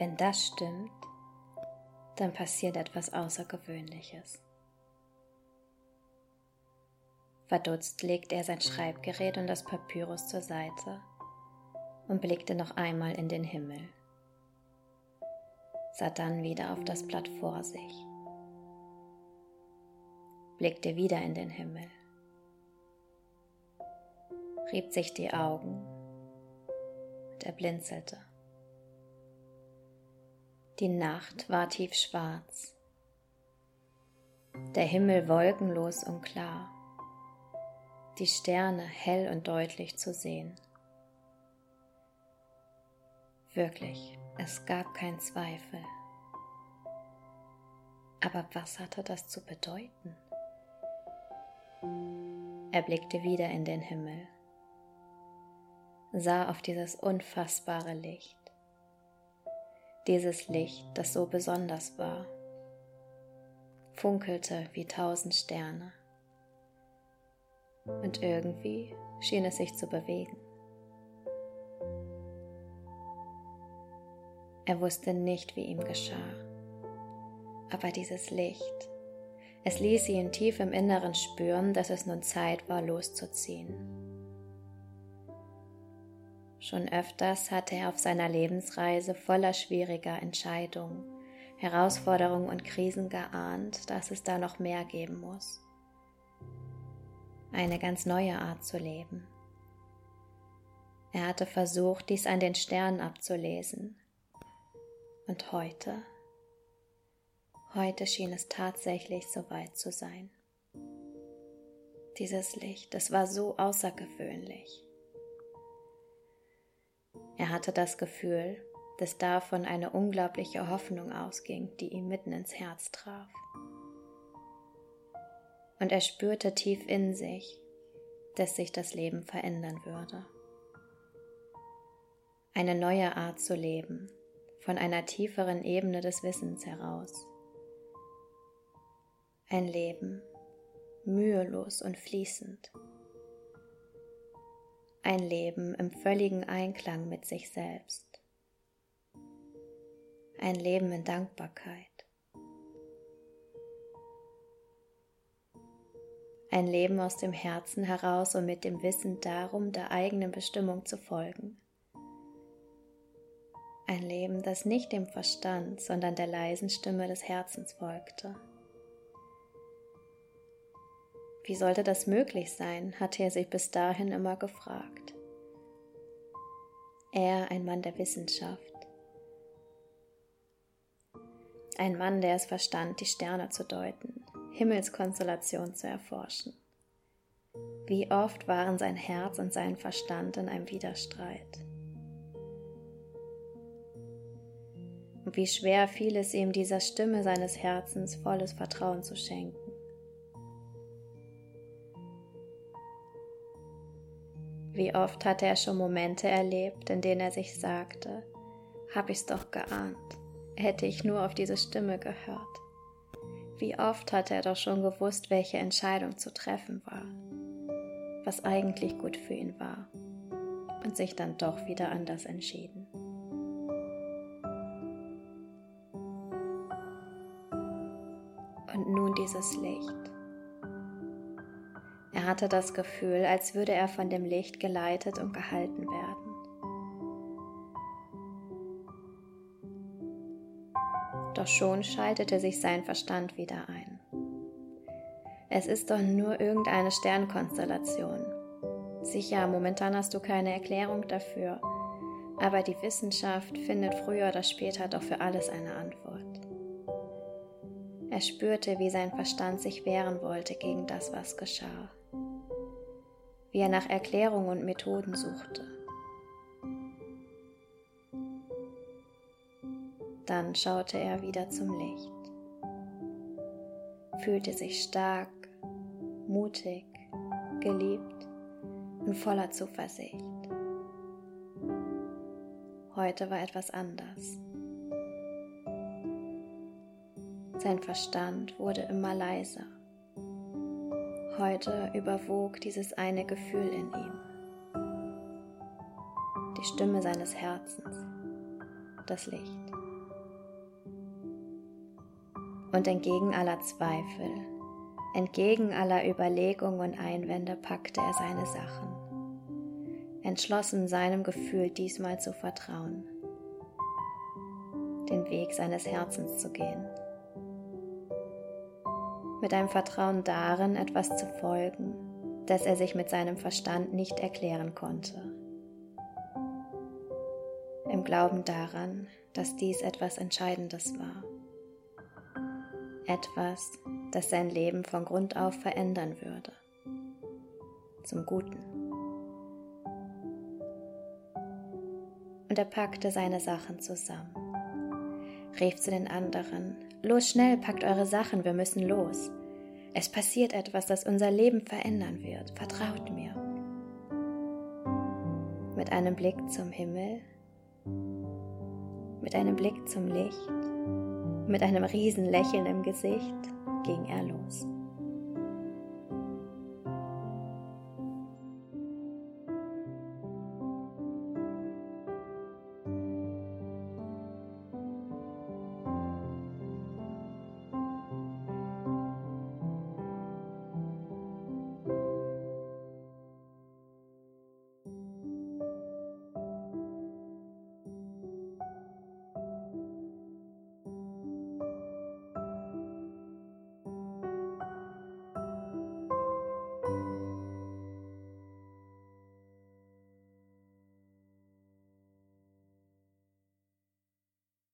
Wenn das stimmt, dann passiert etwas Außergewöhnliches. Verdutzt legte er sein Schreibgerät und das Papyrus zur Seite und blickte noch einmal in den Himmel, sah dann wieder auf das Blatt vor sich, blickte wieder in den Himmel, rieb sich die Augen und er blinzelte. Die Nacht war tiefschwarz, der Himmel wolkenlos und klar die Sterne hell und deutlich zu sehen. Wirklich, es gab keinen Zweifel. Aber was hatte das zu bedeuten? Er blickte wieder in den Himmel, sah auf dieses unfassbare Licht, dieses Licht, das so besonders war, funkelte wie tausend Sterne und irgendwie schien es sich zu bewegen. Er wusste nicht, wie ihm geschah, aber dieses Licht, es ließ ihn tief im Inneren spüren, dass es nun Zeit war, loszuziehen. Schon öfters hatte er auf seiner Lebensreise voller schwieriger Entscheidungen, Herausforderungen und Krisen geahnt, dass es da noch mehr geben muss eine ganz neue Art zu leben. Er hatte versucht, dies an den Sternen abzulesen. Und heute, heute schien es tatsächlich so weit zu sein. Dieses Licht, es war so außergewöhnlich. Er hatte das Gefühl, dass davon eine unglaubliche Hoffnung ausging, die ihm mitten ins Herz traf und er spürte tief in sich, dass sich das Leben verändern würde. Eine neue Art zu leben, von einer tieferen Ebene des Wissens heraus. Ein Leben, mühelos und fließend. Ein Leben im völligen Einklang mit sich selbst. Ein Leben in Dankbarkeit. ein Leben aus dem Herzen heraus und mit dem Wissen darum, der eigenen Bestimmung zu folgen. Ein Leben, das nicht dem Verstand, sondern der leisen Stimme des Herzens folgte. Wie sollte das möglich sein, hatte er sich bis dahin immer gefragt. Er, ein Mann der Wissenschaft, ein Mann, der es verstand, die Sterne zu deuten, Himmelskonstellation zu erforschen. Wie oft waren sein Herz und sein Verstand in einem Widerstreit. Und wie schwer fiel es ihm, dieser Stimme seines Herzens volles Vertrauen zu schenken. Wie oft hatte er schon Momente erlebt, in denen er sich sagte, hab ich's doch geahnt, hätte ich nur auf diese Stimme gehört. Wie oft hatte er doch schon gewusst, welche Entscheidung zu treffen war, was eigentlich gut für ihn war und sich dann doch wieder anders entschieden. Und nun dieses Licht. Er hatte das Gefühl, als würde er von dem Licht geleitet und gehalten werden. doch schon schaltete sich sein Verstand wieder ein. Es ist doch nur irgendeine Sternkonstellation. Sicher, momentan hast du keine Erklärung dafür, aber die Wissenschaft findet früher oder später doch für alles eine Antwort. Er spürte, wie sein Verstand sich wehren wollte gegen das, was geschah, wie er nach Erklärungen und Methoden suchte. Dann schaute er wieder zum Licht, fühlte sich stark, mutig, geliebt und voller Zuversicht. Heute war etwas anders. Sein Verstand wurde immer leiser heute überwog dieses eine Gefühl in ihm. Die Stimme seines Herzens, das Licht. Und entgegen aller Zweifel, entgegen aller Überlegungen und Einwände packte er seine Sachen, entschlossen seinem Gefühl diesmal zu vertrauen, den Weg seines Herzens zu gehen mit einem Vertrauen darin, etwas zu folgen, das er sich mit seinem Verstand nicht erklären konnte, im Glauben daran, dass dies etwas Entscheidendes war etwas, das sein Leben von Grund auf verändern würde. Zum Guten. Und er packte seine Sachen zusammen, rief zu den anderen, Los schnell, packt eure Sachen, wir müssen los. Es passiert etwas, das unser Leben verändern wird, vertraut mir. Mit einem Blick zum Himmel, mit einem Blick zum Licht, mit einem Riesenlächeln im Gesicht ging er los.